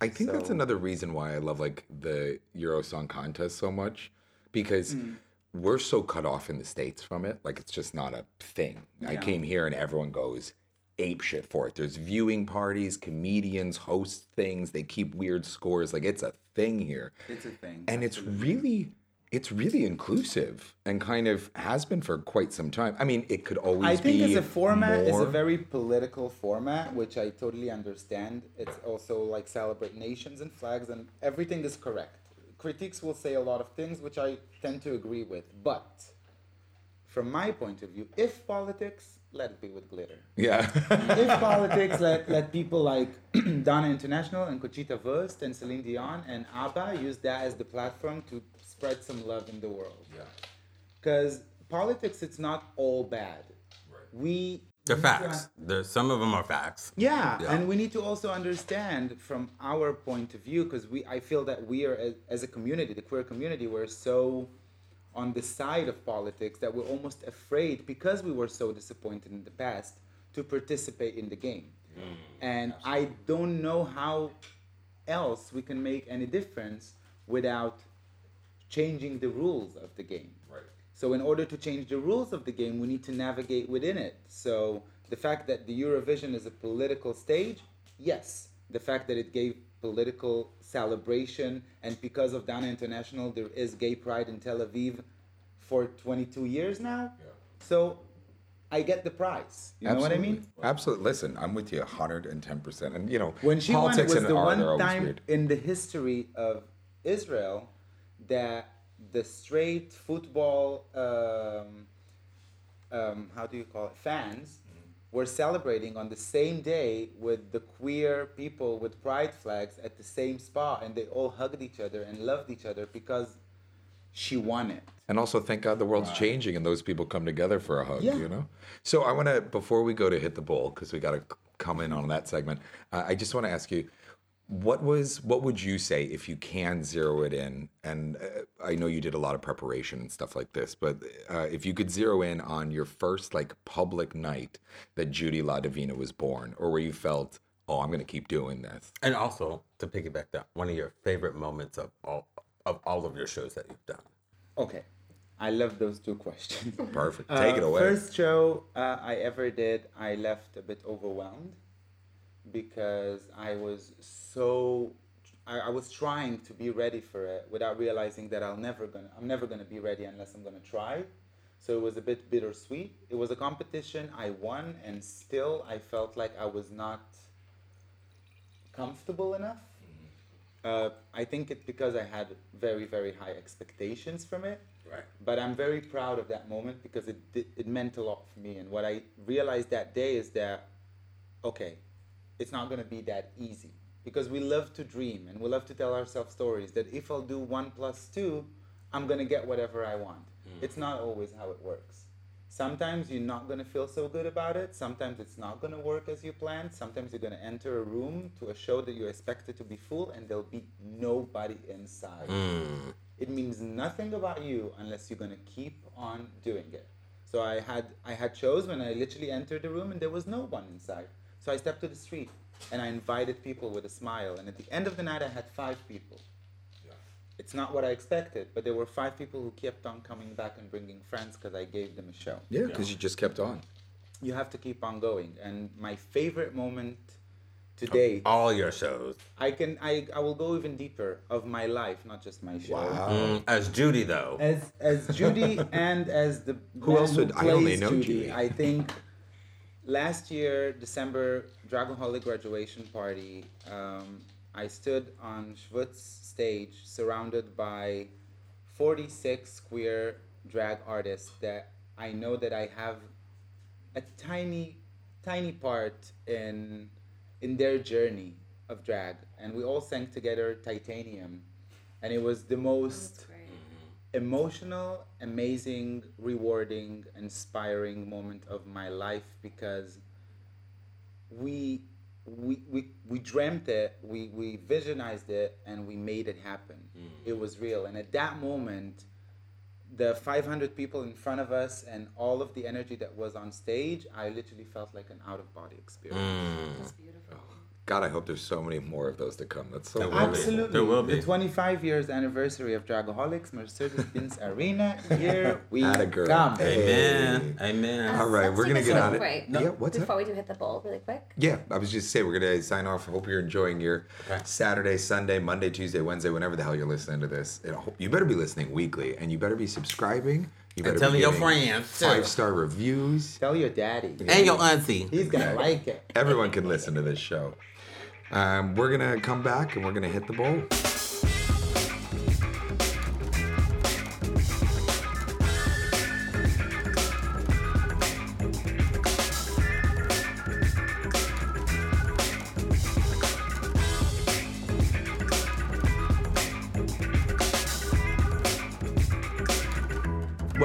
I think that's another reason why I love like the Euro Song Contest so much because mm. we're so cut off in the states from it. Like it's just not a thing. I came here and everyone goes ape shit for it. There's viewing parties, comedians host things. They keep weird scores. Like it's a thing here, It's a thing. and it's really. It's really inclusive and kind of has been for quite some time. I mean, it could always be. I think as a format is a very political format, which I totally understand. It's also like celebrate nations and flags, and everything is correct. Critiques will say a lot of things which I tend to agree with, but from my point of view, if politics, let it be with glitter. yeah. if politics, let, let people like Dana International and Conchita Wurst and Celine Dion and ABBA use that as the platform to spread some love in the world. yeah. Because politics, it's not all bad. Right. We They're need to facts. There's some of them are facts. yeah, Yeah. and we need to also understand from our point of view because we I feel that we are as, as a community, the queer community, we're so on the side of politics that we're almost afraid because we were so disappointed in the past to participate in the game. Mm. and I don't know how else we can make any difference without changing the rules of the game. Right. So in order to change the rules of the game, we need to navigate within it. So the fact that the Eurovision is a political stage, yes. The fact that it gave political celebration, and because of Dana International, there is gay pride in Tel Aviv for 22 years now. So I get the prize. You know what I mean? Absolutely. Listen, I'm with you 110%. And, you know, When she won, it politics was and the one time in the history of Israel that the straight football, um, um, how do you call it, fans were celebrating on the same day with the queer people with pride flags at the same spot, and they all hugged each other and loved each other because she won it. And also, thank God the world's changing and those people come together for a hug, Yeah. you know? So, I want to, before we go to hit the bowl, because we got to come in on that segment, uh, I just want to ask you, what was, what would you say if you can zero it in? And uh, I know you did a lot of preparation and stuff like this, but uh, if you could zero in on your first like public night that Judy LaDivina was born, or where you felt, oh, I'm going to keep doing this. And also to piggyback that, one of your favorite moments of all of all of your shows that you've done. Okay, I love those two questions. Perfect. Take it Uh, away. First show uh, I ever did, I left a bit overwhelmed because I was so I, I was trying to be ready for it without realizing that I'll never gonna I'm never gonna be ready unless I'm gonna try. So it was a bit bittersweet. It was a competition I won, and still I felt like I was not comfortable enough. Uh, I think it's because I had very very high expectations from it Right. but I'm very proud of that moment because it it meant a lot for me. And what I realized that day is that, okay, it's not gonna be that easy because we love to dream and we love to tell ourselves stories that if I'll do one plus two, I'm gonna get whatever I want. Hmm. It's not always how it works. Sometimes you're not gonna feel so good about it. Sometimes it's not gonna work as you planned. Sometimes you're gonna enter a room to a show that you expected to be full and there'll be nobody inside hmm. it means nothing about you unless you're gonna keep on doing it. So I had I had shows when I literally entered the room and there was no one inside. So I stepped to the street and I invited people with a smile. And at the end of the night, I had five people. Yeah. It's not what I expected, but there were five people who kept on coming back and bringing friends because I gave them a show. yeah, because you just kept on. You have to keep on going. And my favorite moment to date, All your shows. I can I, I will go even deeper of my life, not just my show. Wow. Mm, as Judy though. as as Judy and as the Who else would- I plays only know Judy, Judy. I think last year December Dragaholic graduation party, um, I stood on SchwuZ stage surrounded by 46 queer drag artists that I know that I have a tiny tiny part in in their journey of drag and we all sang together Titanium and it was the most. Emotional, amazing, rewarding, inspiring moment of my life because we we we, we dreamt it, we, we visionized it, and we made it happen. It was real. And at that moment, the 500 people in front of us and all of the energy that was on stage, I literally felt like an out of body experience. Mm. That's beautiful. God, I hope there's so many more of those to come. That's so There will be. Absolutely. There will be. The 25 years anniversary of Dragaholics Mercedes-Benz Arena. Here we Atta girl. come. Amen. Amen. All right, Let's we're gonna get real on it. quick. Yeah, what's Before up? we do hit the bowl, really quick. Yeah, I was just saying we're gonna sign off. I hope you're enjoying your Okay. Saturday, Sunday, Monday, Tuesday, Wednesday, whenever the hell you're listening to this. And I You better be listening weekly, and you better be subscribing. You better And telling be your friends too. five star reviews. Tell your daddy. And your auntie. He's gonna like it. Everyone can listen to this show. Um, we're gonna come back and we're gonna hit the bowl.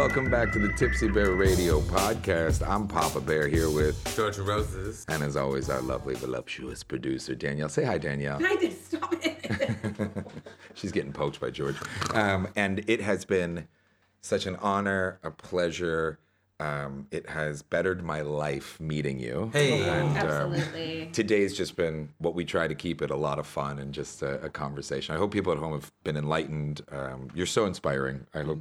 Welcome back to the Tipsy Bear Radio podcast. I'm Papa Bear here with, George N Roses. and as always, our lovely, voluptuous producer, Danielle. Say hi, Danielle. I did stop it. She's getting poached by George. Um, and it has been such an honor, a pleasure. Um, it has bettered my life meeting you. Hey. And, um, Absolutely. today's just been what we try to keep it a lot of fun and just a, a conversation. I hope people at home have been enlightened. Um, you're so inspiring. I hope.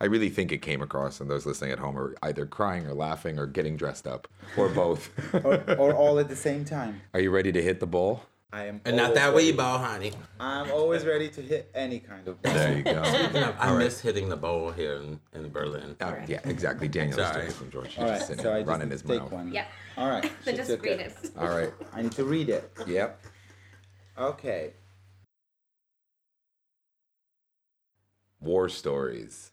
I really think it came across, and those listening at home are either crying or laughing or getting dressed up or both. or, or all at the same time. are you ready to hit the ball? I am. And not that ready. wee ball, honey. I'm always ready to hit any kind of ball. There you go. I miss hitting the bowl here in, in Berlin. Uh, yeah, exactly. Daniel's Sorry. doing from George. He's All right, just sitting so I just running his to take mouth. one. Yeah. All right. Then she just read it. it. All right. I need to read it. Yep. Okay. War stories.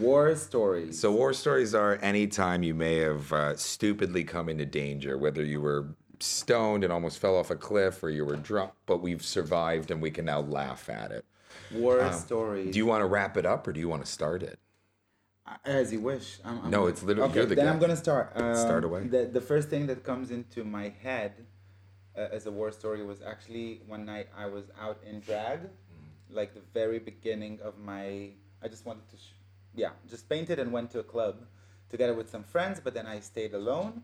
War stories. So war stories are any time you may have uh, stupidly come into danger, whether you were stoned and almost fell off a cliff, or you were drunk, but we've survived and we can now laugh at it. war stories. Do you want to wrap it up, or do you want to start it? As you wish. I'm, I'm No, it's literally- Okay, the then guest. I'm gonna start. Um, Start away. The the first thing that comes into my head uh, as a war story was actually one night I was out in drag, like the very beginning of my. I just wanted to, sh- yeah, just painted and went to a club together with some friends, but then I stayed alone.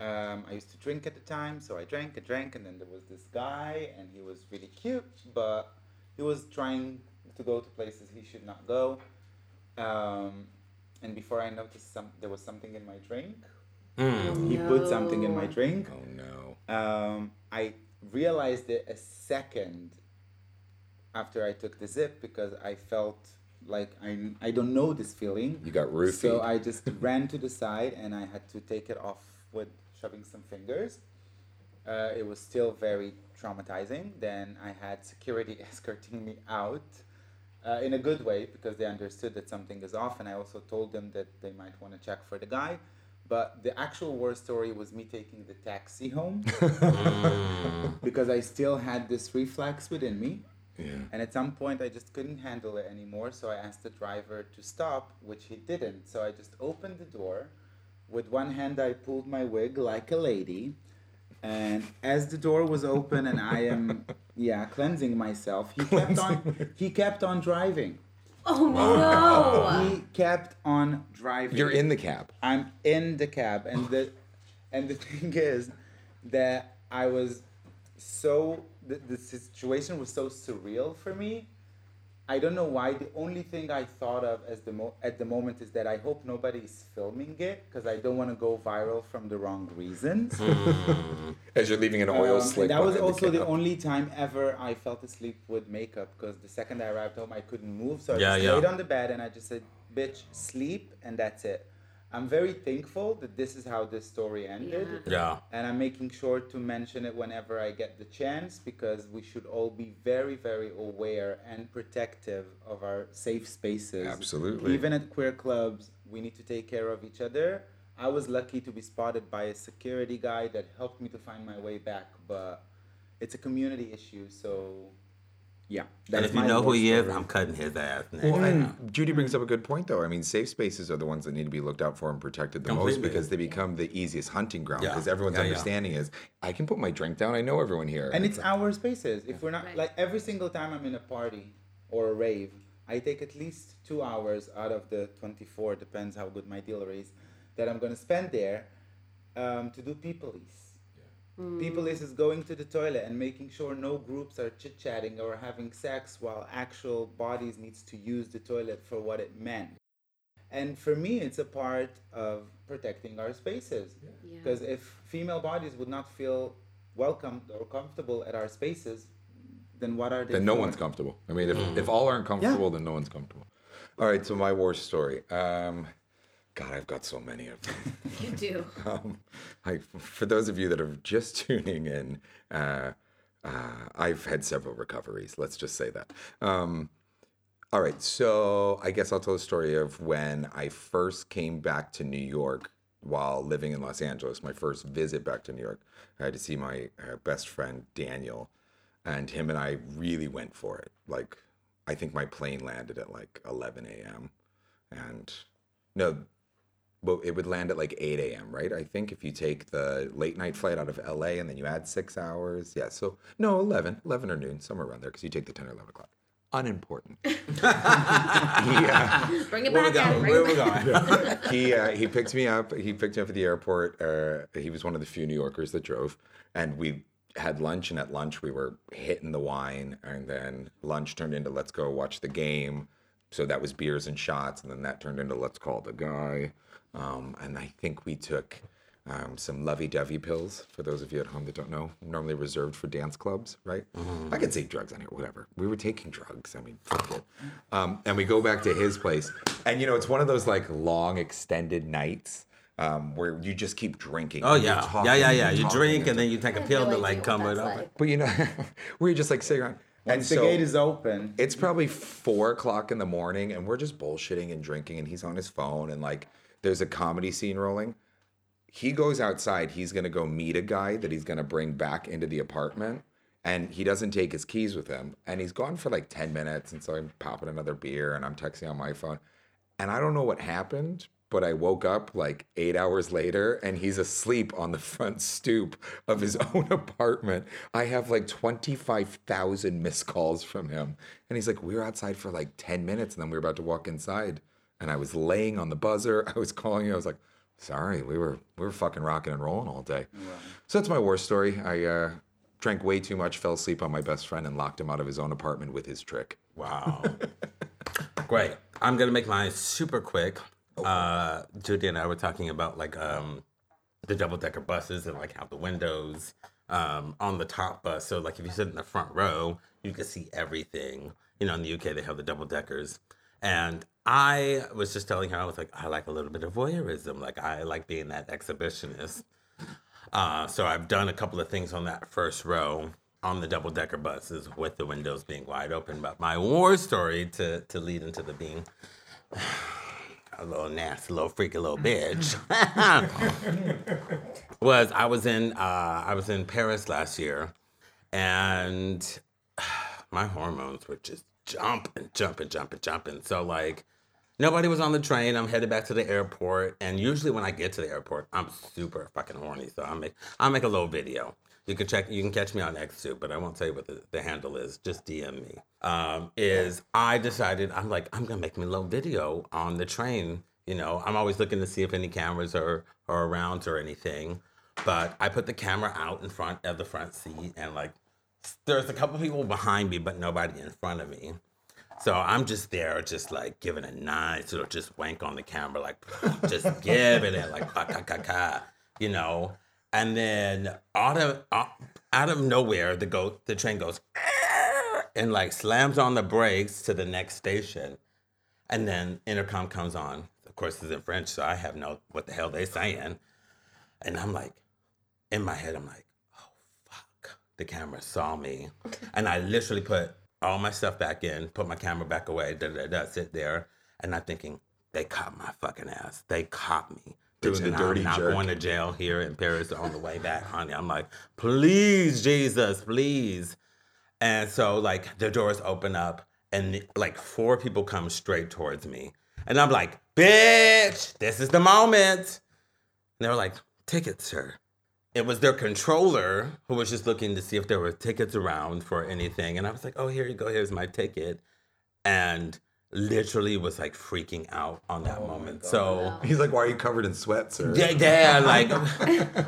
Um, I used to drink at the time, so I drank and drank, and then there was this guy, and he was really cute, but he was trying to go to places he should not go. Um, and before I noticed some, there was something in my drink. Mm. He put something in my drink. Oh no. Um, I realized it a second after I took the zip because I felt like I, I don't know this feeling. You got roofied. So I just ran to the side and I had to take it off with shoving some fingers. Uh, it was still very traumatizing. Then I had security escorting me out uh, in a good way because they understood that something is off. And I also told them that they might want to check for the guy. But the actual war story was me taking the taxi home Mm. because I still had this reflex within me. Yeah. And at some point, I just couldn't handle it anymore. So I asked the driver to stop, which he didn't. So I just opened the door. With one hand, I pulled my wig like a lady. And as the door was open and I am, yeah, cleansing myself, he kept on, he kept on driving. Oh no! He kept on driving. You're in the cab. I'm in the cab, and the and the thing is that I was so the, the situation was so surreal for me. I don't know why. The only thing I thought of as the mo- at the moment is that I hope nobody's filming it because I don't want to go viral from the wrong reasons. As you're leaving an oil Um, slick. that was also the cab. only time ever I fell asleep with makeup because the second I arrived home I couldn't move, so I Yeah, just yeah. laid on the bed and I just said, "Bitch, sleep," and that's it. I'm very thankful that this is how this story ended. Yeah. Yeah. And I'm making sure to mention it whenever I get the chance because we should all be very, very aware and protective of our safe spaces. Absolutely. Even at queer clubs, we need to take care of each other. I was lucky to be spotted by a security guy that helped me to find my way back, but it's a community issue, so yeah. And if you know who he is. I'm cutting his ass next. Well, and Judy brings up a good point, though. I mean, safe spaces are the ones that need to be looked out for and protected the most because they become the easiest hunting ground. Yeah. Because everyone's Yeah, yeah. understanding is, I can put my drink down. I know everyone here. and it's our spaces. If we're not Right. like every single time I'm in a party or a rave, I take at least two hours out of the 24, depends how good my dealer is, that I'm gonna spend there um, to do people's. People is, is going to the toilet and making sure no groups are chit chatting or having sex while actual bodies needs to use the toilet for what it meant. And for me, it's a part of protecting our spaces. Yeah. Because if female bodies would not feel welcome or comfortable at our spaces, then what are they? then no one's comfortable. I mean, if, if all aren't comfortable, then no one's comfortable. All right, so my war story. Um, God, I've got so many of them. You do. um, I, for those of you that are just tuning in, uh, uh, I've had several recoveries. Let's just say that. Um, all right, so I guess I'll tell the story of when I first came back to New York while living in Los Angeles. My first visit back to New York, I had to see my uh, best friend Daniel, and him and I really went for it. Like, I think my plane landed at like 11 a.m. and no, well, it would land at like 8 a.m., right? I think if you take the late night flight out of LA and then you add six hours. Yeah, so no, 11, 11 or noon, somewhere around there, because you take the 10 or 11 o'clock. Unimportant. yeah. Bring it Where back out. going? Bring Where it we back going? he uh, he picked me up. He picked me up at the airport. Uh, he was one of the few New Yorkers that drove, and we had lunch. And at lunch, we were hitting the wine, and then lunch turned into let's go watch the game. So that was beers and shots, and then that turned into let's call the guy. Um, and I think we took um, some lovey-dovey pills. For those of you at home that don't know, normally reserved for dance clubs, right? I could say drugs on here, whatever. We were taking drugs. I mean, fuck it. Um, and we go back to his place, and you know, it's one of those like long, extended nights um, where you just keep drinking. Oh yeah, talking, yeah, yeah, and yeah. you're You talking, drink and and then you take a pill no to like come that's it over. like. But you know, we're just like sitting around. And the so gate is open, it's probably four o'clock in the morning, and we're just bullshitting and drinking, and he's on his phone, and like there's a comedy scene rolling. He goes outside. He's gonna go meet a guy that he's gonna bring back into the apartment, and he doesn't take his keys with him, and he's gone for like ten minutes, and so I'm popping another beer, and I'm texting on my phone, and I don't know what happened, but I woke up like eight hours later and he's asleep on the front stoop of his own apartment. I have like 25,000 missed calls from him. And he's like, We were outside for like 10 minutes and then we were about to walk inside. And I was laying on the buzzer. I was calling you. I was like, Sorry, we were we were fucking rocking and rolling all day. So that's my war story. I uh, drank way too much, fell asleep on my best friend, and locked him out of his own apartment with his trick. Wow. Great. I'm gonna make mine super quick. Uh, Judy and I were talking about like um, the double decker buses and like how the windows um, on the top bus. So like if you sit in the front row, you can see everything. You know, in the UK they have the double deckers, and I was just telling her I was like I like a little bit of voyeurism. Like I like being that exhibitionist. Uh, so I've done a couple of things on that first row on the double decker buses with the windows being wide open. But my war story to to lead into the being a little nasty, little freaky little bitch was I was in uh, I was in Paris last year, and my hormones were just jumping, jumping, jumping, jumping. So like. Nobody was on the train. I'm headed back to the airport, and usually when I get to the airport, I'm super fucking horny. So I make I make a little video. You can check. You can catch me on X too, but I won't tell you what the, the handle is. Just DM me. Um, is I decided I'm like I'm gonna make me a little video on the train. You know, I'm always looking to see if any cameras are are around or anything. But I put the camera out in front of the front seat, and like there's a couple people behind me, but nobody in front of me. So I'm just there, just like giving a nice little just wank on the camera, like just giving it like ka ka ka, you know. And then out of out of nowhere, the go the train goes and like slams on the brakes to the next station, and then intercom comes on. Of course, it's in French, so I have no what the hell they saying. And I'm like, in my head, I'm like, oh fuck, the camera saw me, and I literally put all my stuff back in, put my camera back away, da da da, sit there, and I'm thinking they caught my fucking ass. They caught me. Doing the dirty I'm not jerk. going to jail here in Paris on the way back, honey. I'm like, please, Jesus, please. And so like the doors open up and like four people come straight towards me. And I'm like, bitch, this is the moment. And they were like, tickets, sir. It was their controller who was just looking to see if there were tickets around for anything. And I was like, oh, here you go. Here's my ticket. And literally was like freaking out on that Oh moment. God. So. He's like, why are you covered in sweat, sir? Yeah, yeah, like,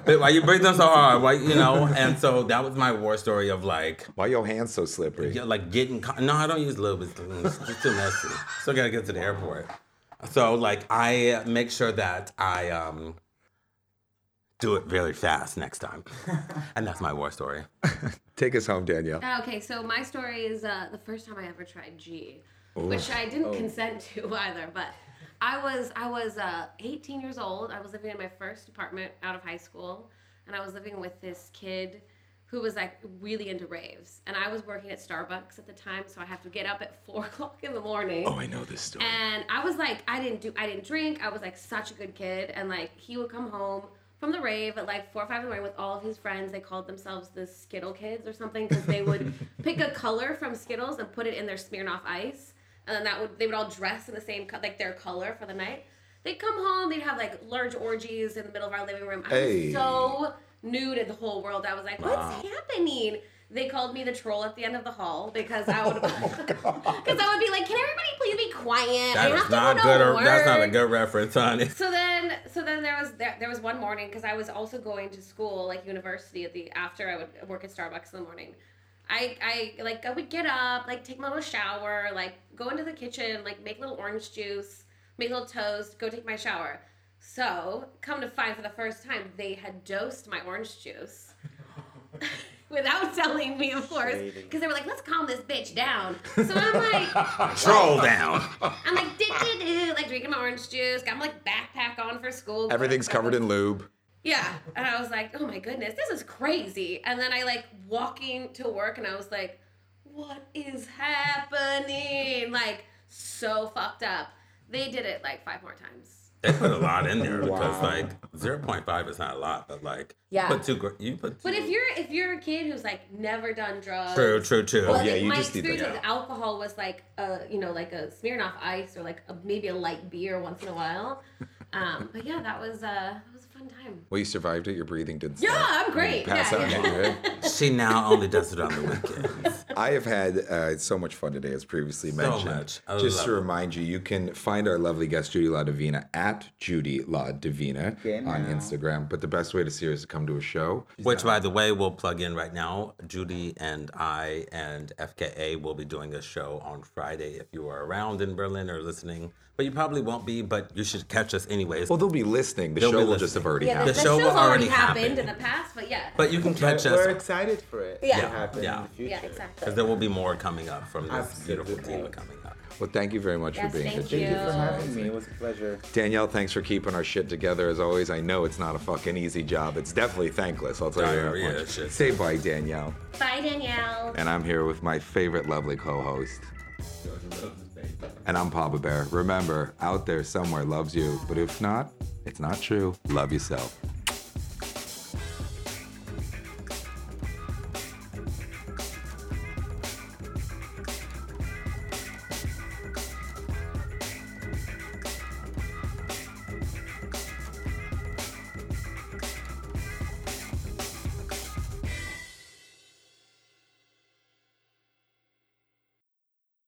but why you breathing so hard? Why, you know? And so that was my war story of like, Why your hands so slippery? yeah, like getting. co- No, I don't use lube. It's, it's too messy. Still gotta get to the airport. So like, I make sure that I um do it really fast next time, and that's my war story. Take us home, Danielle. Okay, so my story is uh, the first time I ever tried G, which I didn't consent to either. But I was I was uh, 18 years old. I was living in my first apartment out of high school, and I was living with this kid who was like really into raves. And I was working at Starbucks at the time, so I have to get up at four o'clock in the morning. Oh, I know this story. And I was like, I didn't do, I didn't drink. I was like such a good kid. And like, he would come home from the rave at like four or five in the morning with all of his friends. They called themselves the Skittle Kids or something because they would pick a color from Skittles and put it in their Smirnoff Ice, and then that would they would all dress in the same co- like their color for the night. They'd come home. They'd have like large orgies in the middle of our living room. I Hey. was so new to the whole world. I was like, what's happening? They called me the troll at the end of the hall because I would, oh because I would be like, "Can everybody please be quiet? That I have is to not go good. to Or, that's not a good reference, honey. So then, so then there was there, there was one morning because I was also going to school, like university, at the after I would work at Starbucks in the morning. I I like I would get up, like take my little shower, like go into the kitchen, like make little orange juice, make a little toast, go take my shower. So come to find for the first time, they had dosed my orange juice. Without telling me, of course, because they were like, "Let's calm this bitch down." So I'm like, Troll down. I'm like, like drinking my orange juice. Got my like backpack on for school. Everything's covered in lube. Yeah, and I was like, oh my goodness, this is crazy. And then I like walking to work, and I was like, what is happening? Like so fucked up. They did it like five more times. They put a lot in there because Wow. like zero point five is not a lot, but like Yeah. you put two. You put. Two. But if you're if you're a kid who's like never done drugs, true, true, true. Well, yeah, like, you my just need the- experience with yeah. alcohol was like a you know like a Smirnoff Ice or like a, maybe a light beer once in a while. Um, but yeah, that was uh, that was a fun time. Well, you survived it. Your breathing didn't Yeah, stop. I'm great. You pass Yeah, out, yeah. you're. She now only does it on the weekends. I have had uh, so much fun today, as previously So mentioned. much. I Just to it. remind you, you can find our lovely guest Judy LaDivina at Judy LaDivina Genau. on Instagram. But the best way to see her is to come to a show. Which, by the way, we'll plug in right now. Judy and I and FKA will be doing a show on Friday if you are around in Berlin or listening. But you probably won't be, but you should catch us anyways. Well, they'll be listening. The They'll show be will just have already Yeah, the, happened. the show will already already happened happen. in the past, but yeah. but you can catch We're, us we're excited for it Yeah. to happen Yeah. in the future. yeah, exactly. Because there will be more coming up from this beautiful Absolutely. diva coming up. Well, thank you very much Yes, for being thank here, you. Thank you for having me. It was a pleasure. Danielle, thanks for keeping our shit together as always. I know it's not a fucking easy job. It's definitely thankless. I'll tell you that much. shit. Say bye, Danielle. Bye, Danielle. And I'm here with my favorite lovely co-host. And I'm Papa Bear. Remember, out there somewhere loves you, but if not, it's not true. Love yourself.